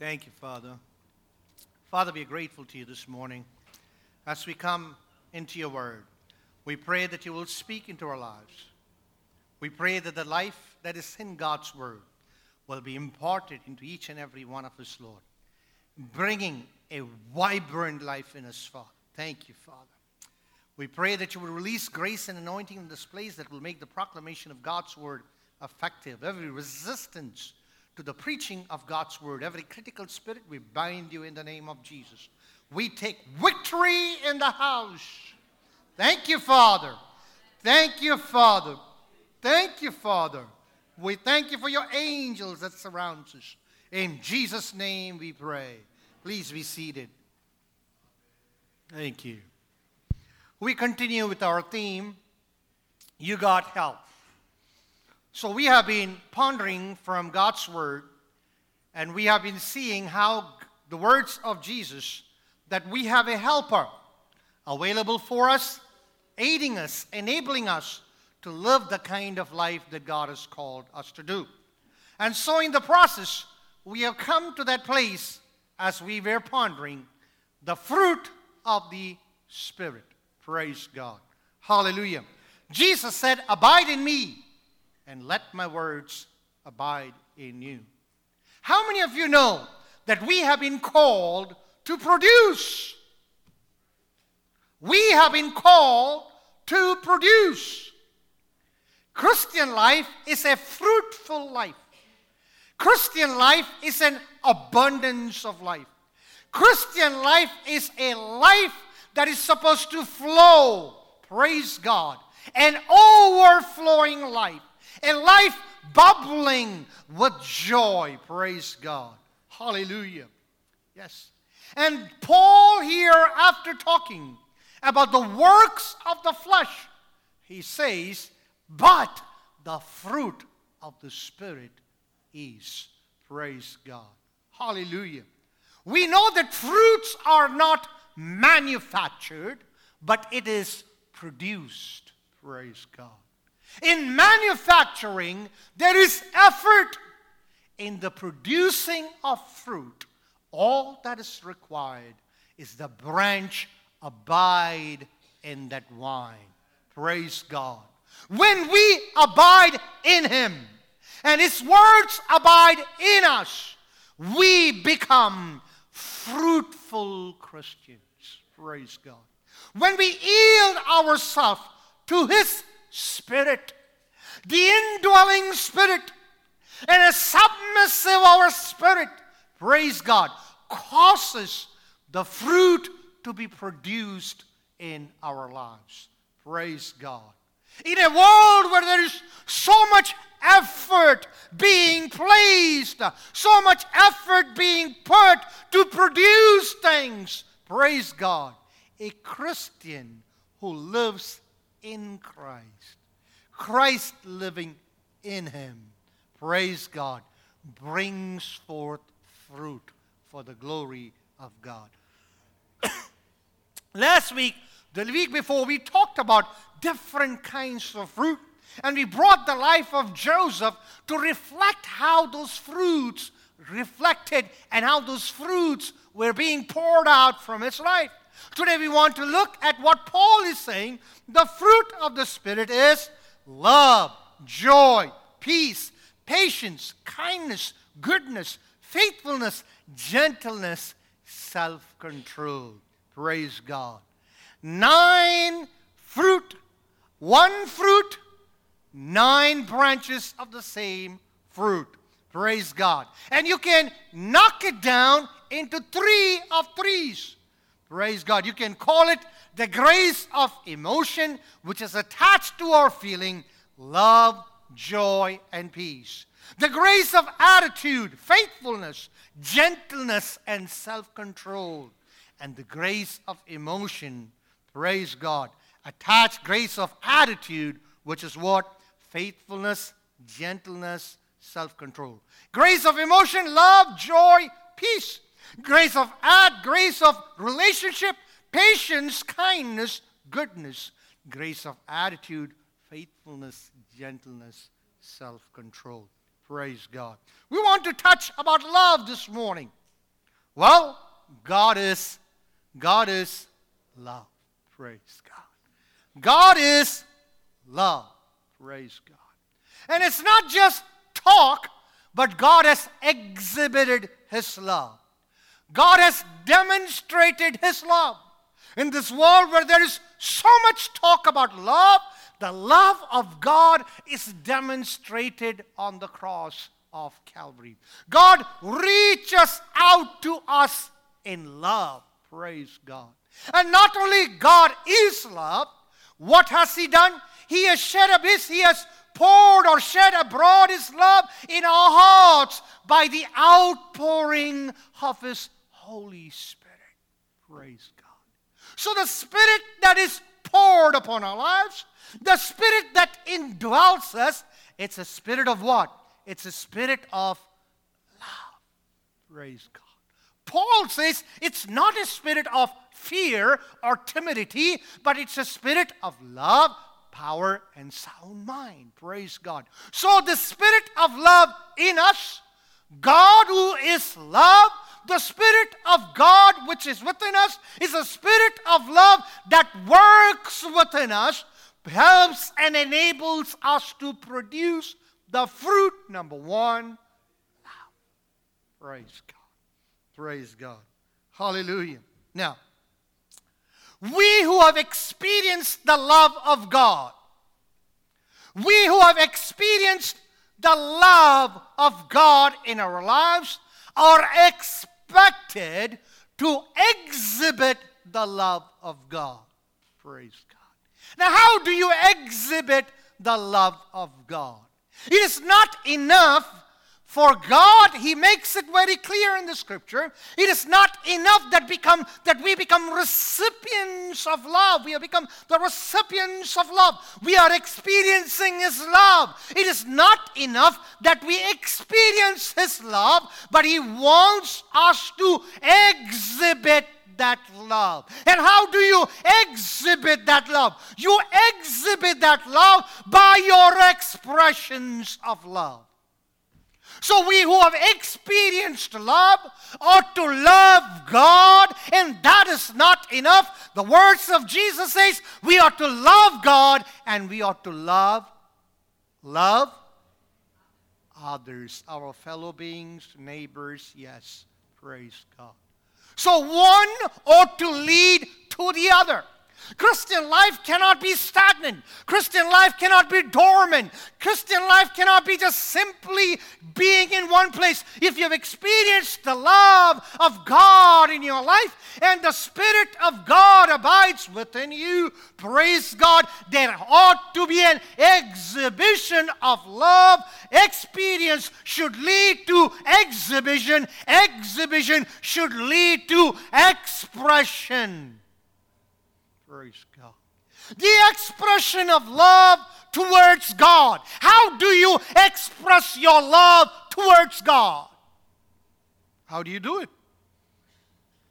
Thank you, Father. Father, we are grateful to you this morning as we come into your word. We pray that you will speak into our lives. We pray that the life that is in God's word will be imparted into each and every one of us, Lord, bringing a vibrant life in us, Father. Thank you, Father. We pray that you will release grace and anointing in this place that will make the proclamation of God's word effective. Every resistance to the preaching of God's word. Every critical spirit, we bind you in the name of Jesus. We take victory in the house. Thank you, Father. Thank you, Father. Thank you, Father. We thank you for your angels that surround us. In Jesus' name we pray. Please be seated. Thank you. We continue with our theme, You Got Help. So we have been pondering from God's Word, and we have been seeing how the words of Jesus that we have a helper available for us, aiding us, enabling us to live the kind of life that God has called us to do. And so, in the process, we have come to that place as we were pondering the fruit of the Spirit. Praise God. Hallelujah. Jesus said, Abide in me and let my words abide in you. How many of you know that we have been called to produce? We have been called to produce. Christian life is a fruitful life. Christian life is an abundance of life. Christian life is a life that is supposed to flow, praise God, an overflowing life a life bubbling with joy. Praise God. Hallelujah. Yes. And Paul, here, after talking about the works of the flesh, he says, but the fruit of the Spirit is. Praise God. Hallelujah. We know that fruits are not manufactured, but it is produced. Praise God. In manufacturing, there is effort. In the producing of fruit, all that is required is the branch abide in that vine. Praise God. When we abide in Him and His words abide in us, we become fruitful Christians. Praise God. When we yield ourselves to His Spirit, the indwelling Spirit, and a submissive our spirit, praise God, causes the fruit to be produced in our lives. Praise God. In a world where there is so much effort being placed, so much effort being put to produce things, praise God. A Christian who lives in Christ. Christ living in him, praise God, brings forth fruit for the glory of God. Last week, the week before, we talked about different kinds of fruit. And we brought the life of Joseph to reflect how those fruits reflected and how those fruits were being poured out from his life. Today we want to look at what Paul is saying. The fruit of the Spirit is love, joy, peace, patience, kindness, goodness, faithfulness, gentleness, self control. Praise God. Nine fruit, one fruit, nine branches of the same fruit. Praise God. And you can knock it down into three of threes. Praise God. You can call it the grace of emotion, which is attached to our feeling love, joy, and peace. The grace of attitude, faithfulness, gentleness, and self control. And the grace of emotion, praise God. Attached grace of attitude, which is what? Faithfulness, gentleness, self control. Grace of emotion, love, joy, peace. Grace of add, grace of relationship, patience, kindness, goodness. Grace of attitude, faithfulness, gentleness, self control. Praise God. We want to touch about love this morning. Well, God is God is love. Praise God. God is love. Praise God. And it's not just talk, but God has exhibited his love. God has demonstrated his love. In this world where there is so much talk about love, the love of God is demonstrated on the cross of Calvary. God reaches out to us in love. Praise God. And not only God is love, what has He done? He has shed abyss, He has poured or shed abroad His love in our hearts by the outpouring of His Holy Spirit. Praise God. So the Spirit that is poured upon our lives, the Spirit that indwells us, it's a spirit of what? It's a spirit of love. Praise God. Paul says it's not a spirit of fear or timidity, but it's a spirit of love, power, and sound mind. Praise God. So, the spirit of love in us, God who is love, the Spirit of God which is within us is a spirit of love that works within us, helps and enables us to produce the fruit, number one, love. Praise God. Praise God. Hallelujah. Now, we who have experienced the love of God, we who have experienced the love of God in our lives, are expected to exhibit the love of God. Praise God. Now, how do you exhibit the love of God? It is not enough for God, He makes it very clear in the scripture. It is not enough that become that we become recipients of love. We have become the recipients of love. We are experiencing His love. It is not enough that we experience His love, but He wants us to exhibit that love. And how do you exhibit that love? You exhibit that love by your expressions of love. So we who have experienced love ought to love God, and that is not enough. The words of Jesus says we ought to love God and we ought to love love others, our fellow beings, neighbors, yes. Praise God. So one ought to lead to the other. Christian life cannot be stagnant. Christian life cannot be dormant. Christian life cannot be just simply being in one place. If you've experienced the love of God in your life and the Spirit of God abides within you, praise God, there ought to be an exhibition of love. Experience should lead to exhibition. Exhibition should lead to expression. Praise God. The expression of love towards God. How do you express your love towards God? How do you do it?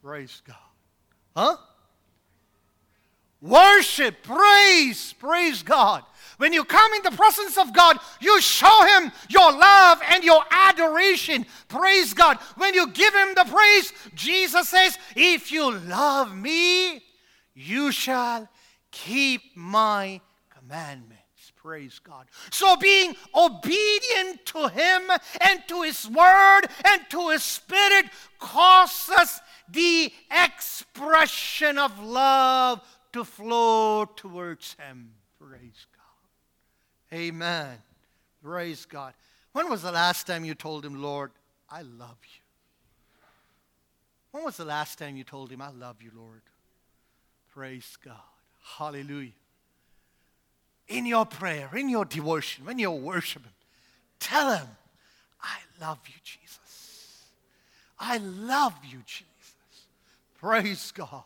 Praise God. Huh? Worship, praise, praise God. When you come in the presence of God, you show Him your love and your adoration. Praise God. When you give Him the praise, Jesus says, If you love me, you shall keep my commandments. Praise God. So, being obedient to Him and to His Word and to His Spirit causes the expression of love to flow towards Him. Praise God. Amen. Praise God. When was the last time you told Him, Lord, I love you? When was the last time you told Him, I love you, Lord? Praise God. Hallelujah. in your prayer, in your devotion, when you're worshiping, tell Him, I love you, Jesus. I love you, Jesus. Praise God.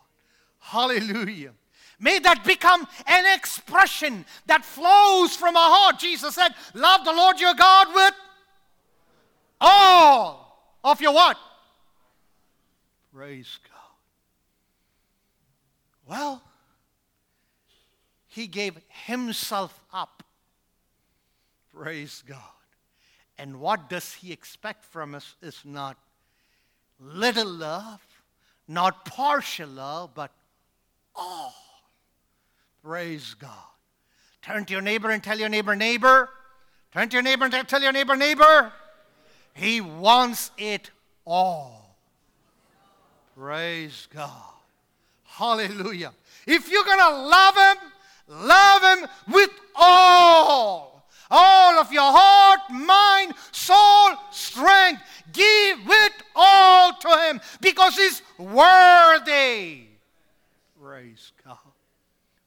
Hallelujah. May that become an expression that flows from our heart. Jesus said, Love the Lord your God with all of your what? Praise God. Well, he gave himself up. Praise God. And what does he expect from us is not little love, not partial love, but all. Praise God. Turn to your neighbor and tell your neighbor, neighbor. Turn to your neighbor and tell your neighbor, neighbor. He wants it all. Praise God. Hallelujah. If you're going to love Him, love Him with all. All of your heart, mind, soul, strength. Give it all to Him because He's worthy. Praise God.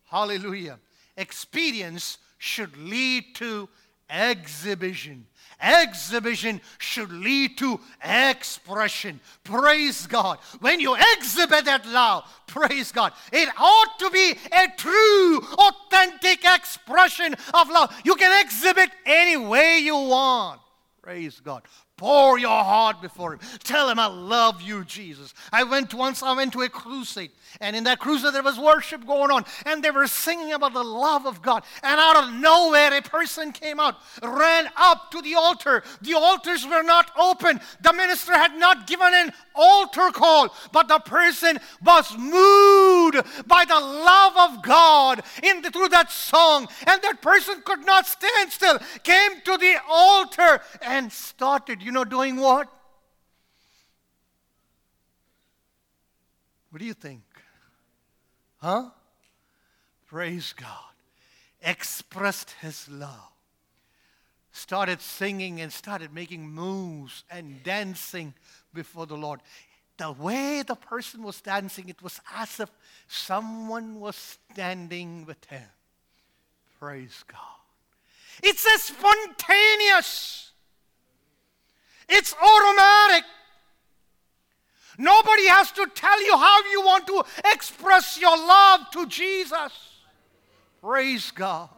Hallelujah. Experience should lead to exhibition. Exhibition should lead to expression. Praise God. When you exhibit that love, praise God, it ought to be a true, authentic expression of love. You can exhibit any way you want. Praise God. Pour your heart before Him. Tell Him, I love you, Jesus. I went once, I went to a crusade, and in that crusade there was worship going on, and they were singing about the love of God. And out of nowhere, a person came out, ran up to the altar. The altars were not open. The minister had not given an altar call, but the person was moved by the love of God in the, through that song, and that person could not stand still, came to the altar and started. You you know, doing what? What do you think? Huh? Praise God. Expressed his love. Started singing and started making moves and dancing before the Lord. The way the person was dancing, it was as if someone was standing with him. Praise God. It's a spontaneous it's automatic. Nobody has to tell you how you want to express your love to Jesus. Praise God.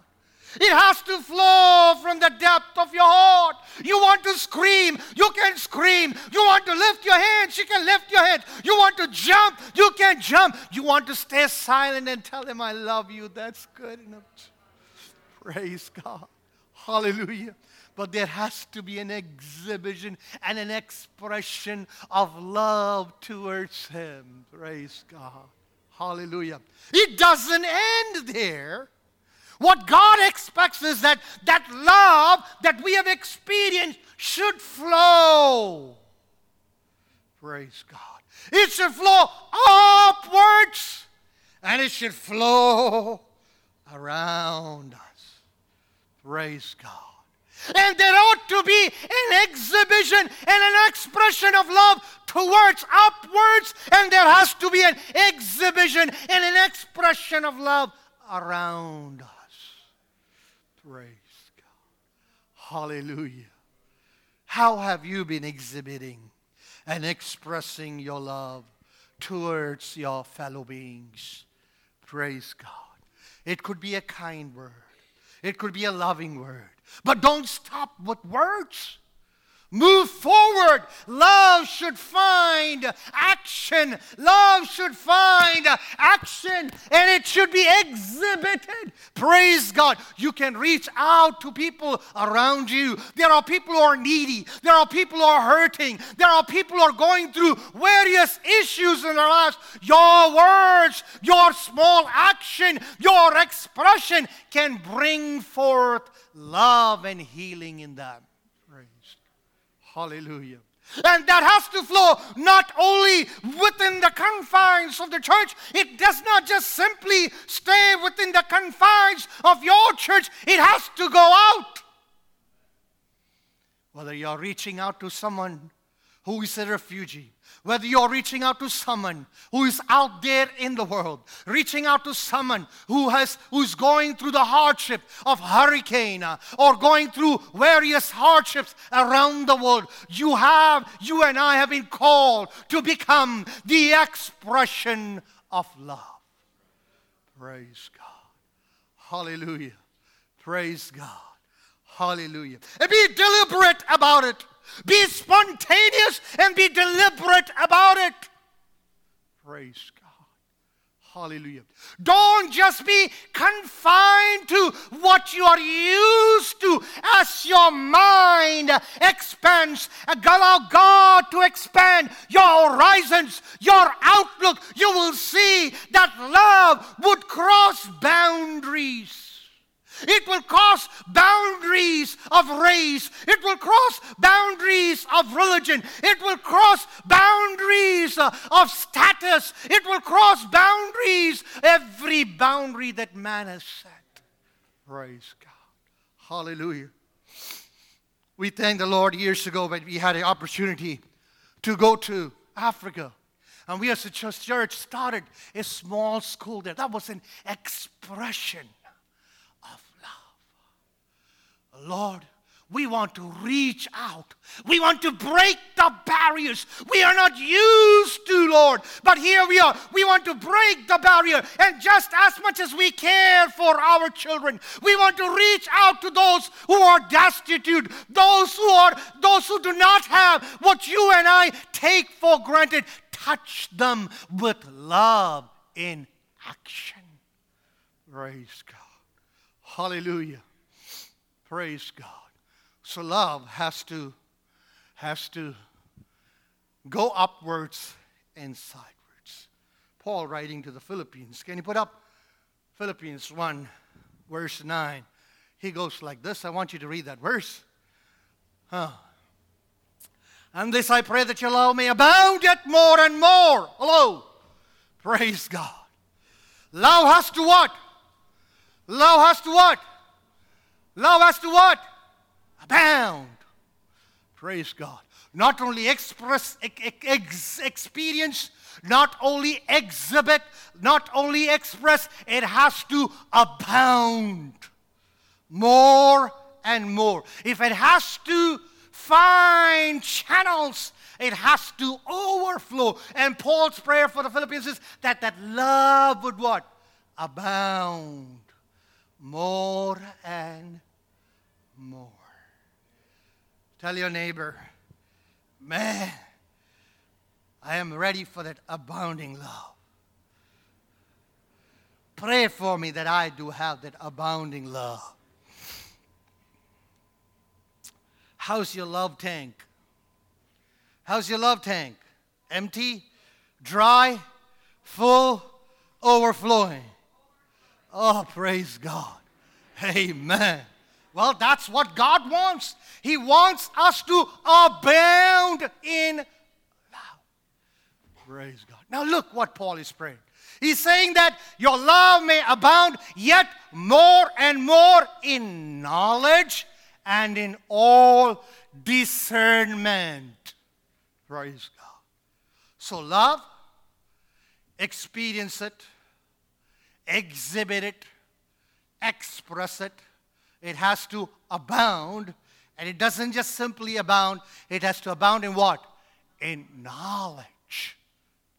It has to flow from the depth of your heart. You want to scream, you can scream. You want to lift your hands, you can lift your hands. You want to jump, you can jump. You want to stay silent and tell him, I love you. That's good enough. Praise God. Hallelujah but there has to be an exhibition and an expression of love towards Him. Praise God. Hallelujah. It doesn't end there. What God expects is that that love that we have experienced should flow. Praise God. It should flow upwards and it should flow around us. Praise God. And there ought to be an exhibition and an expression of love towards upwards, and there has to be an exhibition and an expression of love around us. Praise God. Hallelujah. How have you been exhibiting and expressing your love towards your fellow beings? Praise God. It could be a kind word, it could be a loving word. But don't stop with words. Move forward. Love should find action. Love should find action and it should be exhibited. Praise God. You can reach out to people around you. There are people who are needy. There are people who are hurting. There are people who are going through various issues in their lives. Your words, your small action, your expression can bring forth love and healing in them. Hallelujah. And that has to flow not only within the confines of the church, it does not just simply stay within the confines of your church, it has to go out. Whether you're reaching out to someone who is a refugee, whether you're reaching out to someone who is out there in the world, reaching out to someone who has who's going through the hardship of hurricane uh, or going through various hardships around the world, you have you and I have been called to become the expression of love. Praise God. Hallelujah. Praise God. Hallelujah. And be deliberate about it. Be spontaneous and be deliberate about it. Praise God. Hallelujah. Don't just be confined to what you are used to as your mind expands. Allow God to expand your horizons, your outlook. You will see that love would cross boundaries. It will cross boundaries of race. It will cross boundaries of religion. It will cross boundaries uh, of status. It will cross boundaries, every boundary that man has set. Praise God. Hallelujah. We thank the Lord years ago when we had an opportunity to go to Africa. And we as a church started a small school there. That was an expression Lord, we want to reach out. We want to break the barriers. We are not used to, Lord, but here we are. We want to break the barrier. And just as much as we care for our children, we want to reach out to those who are destitute, those who are those who do not have what you and I take for granted. Touch them with love in action. Praise God. Hallelujah. Praise God. So love has to has to go upwards and sidewards. Paul writing to the Philippians. Can you put up Philippians 1 verse 9? He goes like this. I want you to read that verse. Huh. And this I pray that your love may abound yet more and more. Hello. Praise God. Love has to what? Love has to what? Love has to what? Abound. Praise God. Not only express, ex, experience, not only exhibit, not only express, it has to abound more and more. If it has to find channels, it has to overflow. And Paul's prayer for the Philippians is that that love would what? Abound more and more. Tell your neighbor, man, I am ready for that abounding love. Pray for me that I do have that abounding love. How's your love tank? How's your love tank? Empty, dry, full, overflowing. Oh, praise God. Amen. Well, that's what God wants. He wants us to abound in love. Praise God. Now, look what Paul is praying. He's saying that your love may abound yet more and more in knowledge and in all discernment. Praise God. So, love, experience it, exhibit it, express it it has to abound. And it doesn't just simply abound, it has to abound in what? In knowledge.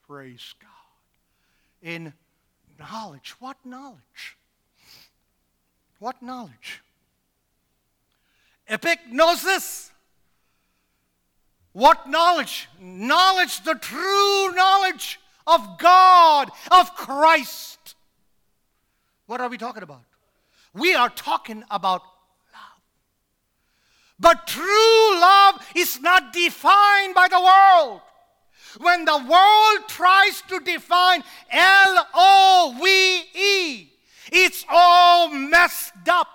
Praise God. In knowledge. What knowledge? What knowledge? Epignosis. What knowledge? Knowledge, the true knowledge of God, of Christ. What are we talking about? We are talking about love. But true love is not defined by the world. When the world tries to define L O V E, it's all messed up.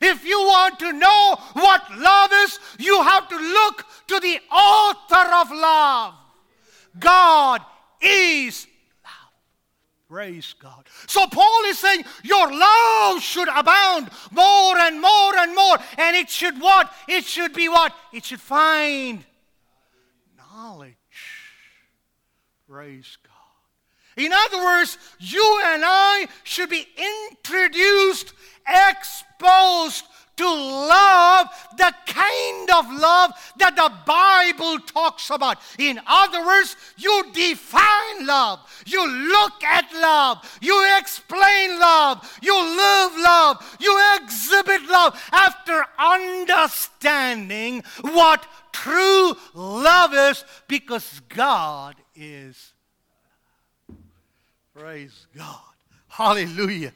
If you want to know what love is, you have to look to the author of love. God is Praise God. So Paul is saying your love should abound more and more and more. And it should what? It should be what? It should find knowledge. Praise God. In other words, you and I should be introduced, exposed to love the kind of love that the Bible talks about. In other words, you define love, you look at love, you explain love, you live love, you exhibit love after understanding what true love is because God is. Praise God. Hallelujah.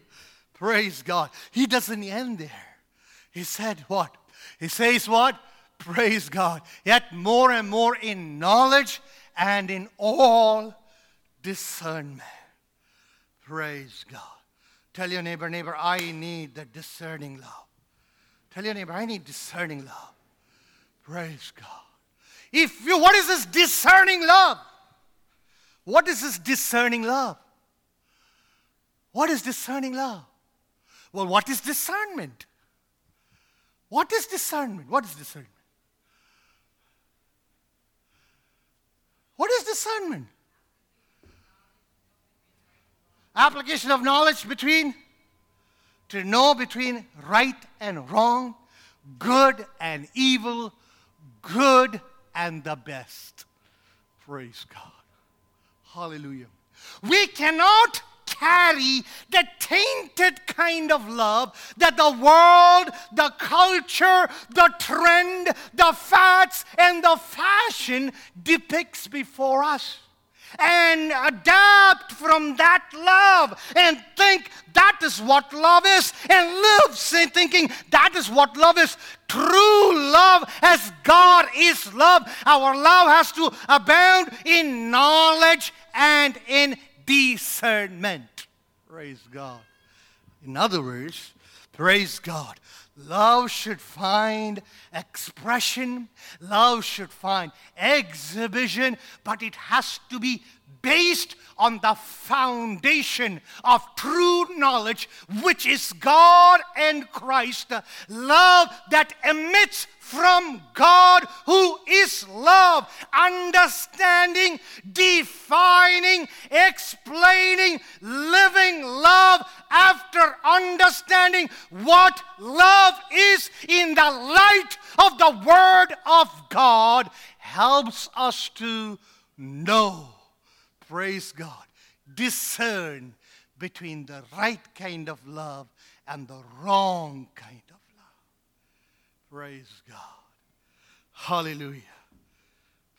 Praise God. He doesn't end there. He said what? He says what? Praise God. Yet more and more in knowledge and in all discernment. Praise God. Tell your neighbor, neighbor, I need the discerning love. Tell your neighbor, I need discerning love. Praise God. If you, what is this discerning love? What is this discerning love? What is discerning love? Well, what is discernment? What is discernment? What is discernment? What is discernment? Application of knowledge between, to know between right and wrong, good and evil, good and the best. Praise God. Hallelujah. We cannot carry the tainted kind of love that the world, the culture, the trend, the fads, and the fashion depicts before us. And adapt from that love and think that is what love is, and live thinking that is what love is. True love, as God is love, our love has to abound in knowledge and in discernment. Praise God. In other words, praise God. Love should find expression, love should find exhibition, but it has to be based on the foundation of true knowledge, which is God and Christ. Love that emits from God who is love, understanding, defining, explaining, living love after understanding what love is in the light of the Word of God helps us to know, praise God, discern between the right kind of love and the wrong kind. Praise God. Hallelujah.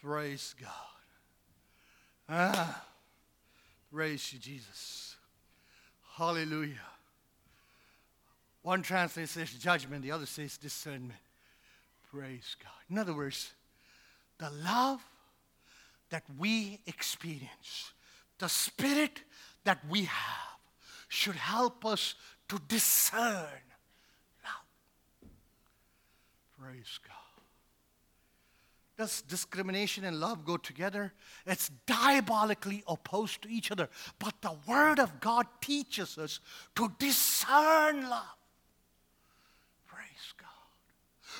Praise God. Ah, praise you, Jesus. Hallelujah. One translation says judgment, the other says discernment. Praise God. In other words, the love that we experience, the spirit that we have, should help us to discern. Praise God. Does discrimination and love go together? It's diabolically opposed to each other. But the Word of God teaches us to discern love. Praise God.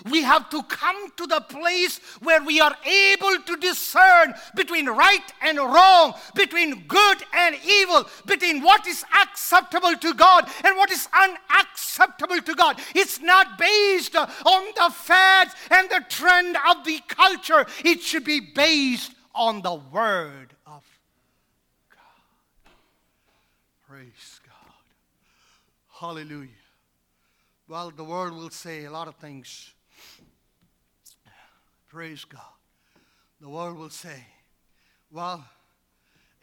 We have to come to the place where we are able to discern between right and wrong, between good and evil, between what is acceptable to God and what is unacceptable to God. It's not based on the fads and the trend of the culture, it should be based on the Word of God. Praise God. Hallelujah. Well, the world will say a lot of things. Praise God. The world will say, well,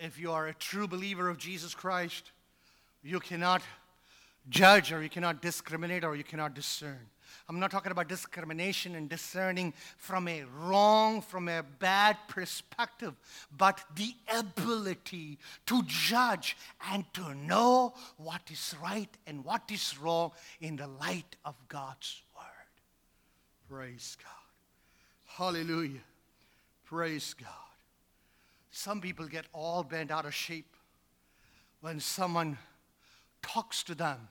if you are a true believer of Jesus Christ, you cannot judge or you cannot discriminate or you cannot discern. I'm not talking about discrimination and discerning from a wrong, from a bad perspective, but the ability to judge and to know what is right and what is wrong in the light of God's Word. Praise God. Hallelujah. Praise God. Some people get all bent out of shape when someone talks to them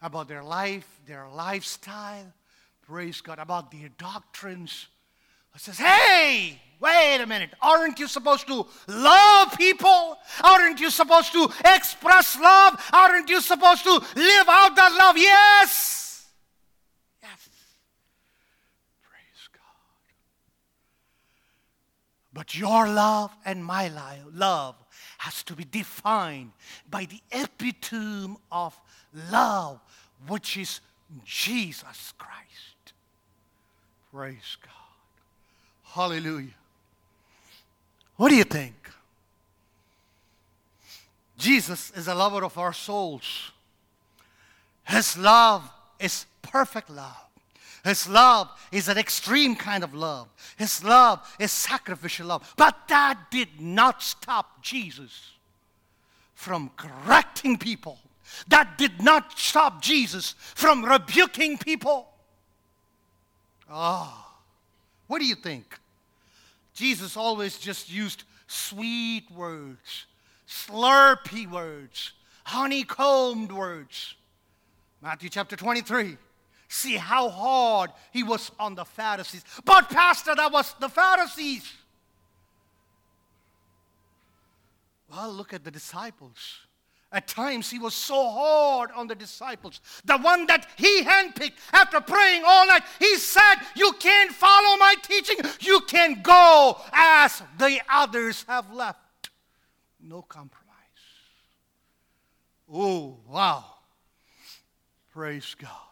about their life, their lifestyle, praise God, about their doctrines. It says, hey, wait a minute. Aren't you supposed to love people? Aren't you supposed to express love? Aren't you supposed to live out that love? Yes. Praise God. But your love and my love has to be defined by the epitome of love, which is Jesus Christ. Praise God. Hallelujah. What do you think? Jesus is a lover of our souls. His love is perfect love. His love is an extreme kind of love. His love is sacrificial love. But that did not stop Jesus from correcting people. That did not stop Jesus from rebuking people. Ah, oh, what do you think? Jesus always just used sweet words, slurpy words, honeycombed words. Matthew chapter 23 see how hard he was on the Pharisees. But, Pastor, that was the Pharisees. Well, look at the disciples. At times, he was so hard on the disciples. The one that he handpicked after praying all night, he said, You can't follow my teaching. You can go as the others have left. No compromise. Oh, wow. Praise God.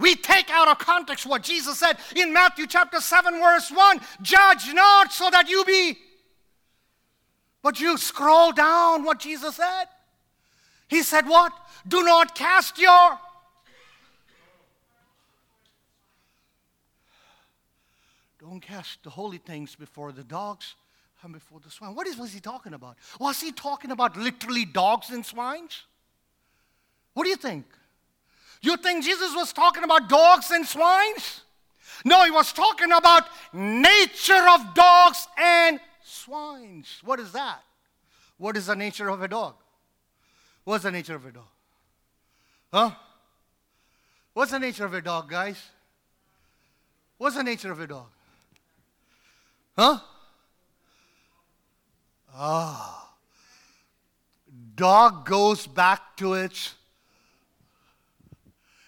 We take out of context what Jesus said in Matthew chapter 7, verse 1 Judge not so that you be. But you scroll down what Jesus said. He said, What? Do not cast your. Don't cast the holy things before the dogs and before the swine. What is, was he talking about? Was he talking about literally dogs and swines? What do you think? You think Jesus was talking about dogs and swines? No, he was talking about nature of dogs and swines. What is that? What is the nature of a dog? What's the nature of a dog? Huh? What's the nature of a dog, guys? What's the nature of a dog? Huh? Ah. Dog goes back to its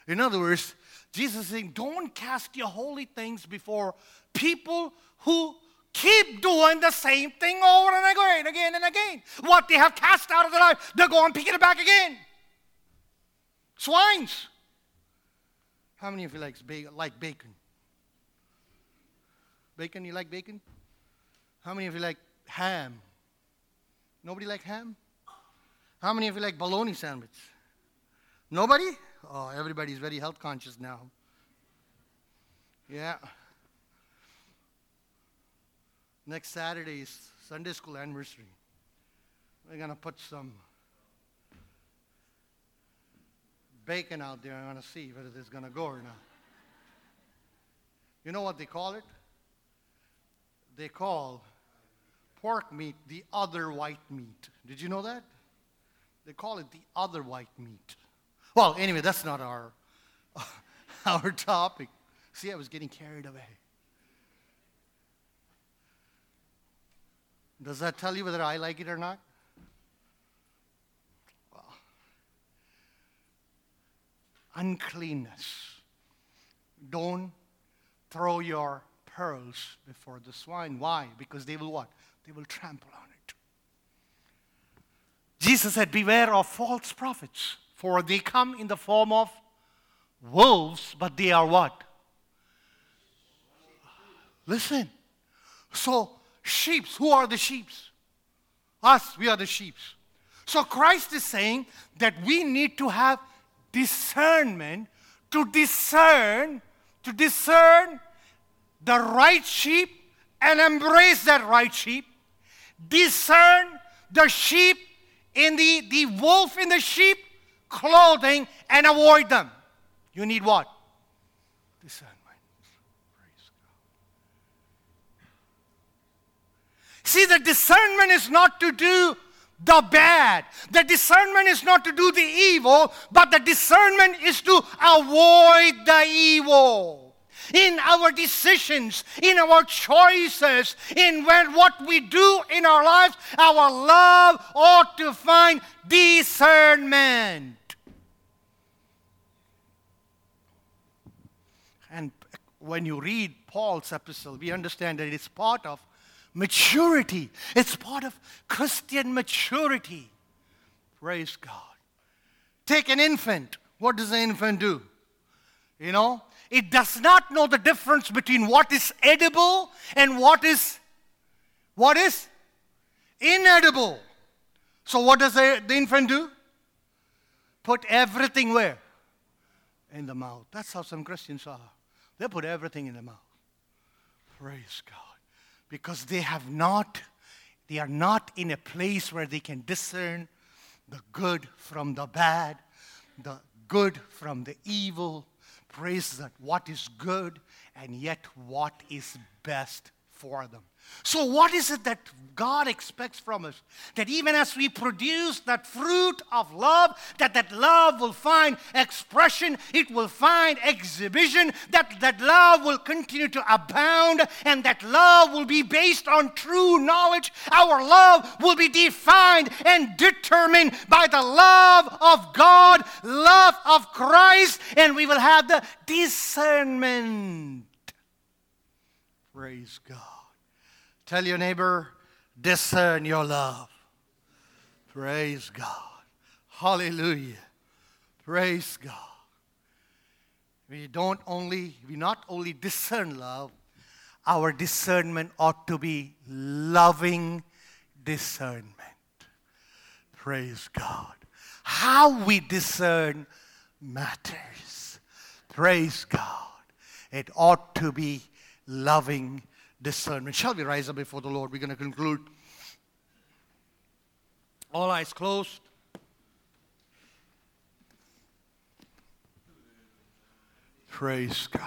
in other words, Jesus is saying, don't cast your holy things before people who keep doing the same thing over and again, again and again. What they have cast out of their life, they're going picking it back again. Swines. How many of you like, like bacon? Bacon, you like bacon? How many of you like ham? Nobody like ham? How many of you like bologna sandwich? Nobody? Oh, everybody's very health conscious now. Yeah. Next Saturday is Sunday school anniversary. We're going to put some bacon out there. I'm going to see whether it's going to go or not. You know what they call it? They call pork meat the other white meat. Did you know that? They call it the other white meat. Well, anyway, that's not our, our topic. See, I was getting carried away. Does that tell you whether I like it or not? Well, uncleanness. Don't throw your pearls before the swine. Why? Because they will what? They will trample on it. Jesus said, Beware of false prophets for they come in the form of wolves, but they are what? Listen. So, sheep, who are the sheep? Us, we are the sheep. So, Christ is saying that we need to have discernment to discern, to discern the right sheep and embrace that right sheep. Discern the sheep in the, the wolf in the sheep clothing and avoid them. You need what? Discernment. See, the discernment is not to do the bad. The discernment is not to do the evil, but the discernment is to avoid the evil. in our decisions, in our choices, in when, what we do in our lives, our love ought to find discernment. And when you read Paul's epistle, we understand that it's part of maturity, it's part of Christian maturity. Praise God. Take an infant. What does an infant do? You know, it does not know the difference between what is edible and what is what is inedible. So what does the, the infant do? Put everything where? In the mouth. That's how some Christians are. They put everything in the mouth. Praise God. Because they have not, they are not in a place where they can discern the good from the bad, the good from the evil, praise that what is good and yet what is best for them. So, what is it that God expects from us? That even as we produce that fruit of love, that that love will find expression, it will find exhibition, that that love will continue to abound, and that love will be based on true knowledge. Our love will be defined and determined by the love of God, love of Christ, and we will have the discernment. Praise God. Tell your neighbor, discern your love. Praise God. Hallelujah. Praise God. We don't only, we not only discern love, our discernment ought to be loving discernment. Praise God. How we discern matters. Praise God. It ought to be loving discernment. Shall we rise up before the Lord? We're going to conclude. All eyes closed. Praise God.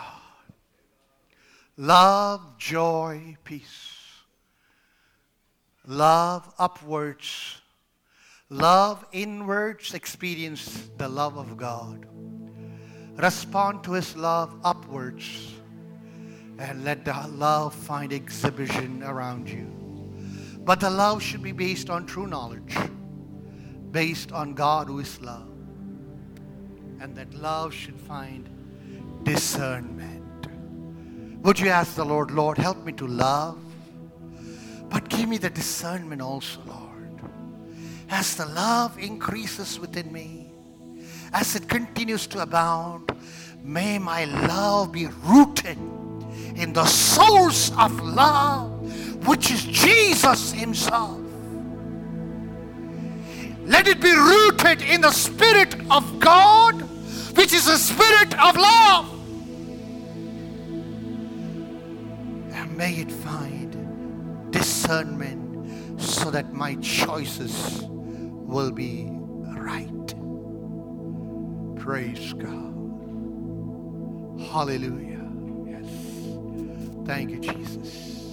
Love, joy, peace. Love upwards. Love inwards. Experience the love of God. Respond to His love upwards and let the love find exhibition around you. But the love should be based on true knowledge, based on God who is love. And that love should find discernment. Would you ask the Lord, Lord, help me to love, but give me the discernment also, Lord. As the love increases within me, as it continues to abound, may my love be rooted in the source of love, which is Jesus Himself. Let it be rooted in the Spirit of God, which is the Spirit of love. And may it find discernment so that my choices will be right. Praise God. Hallelujah. Thank you, Jesus.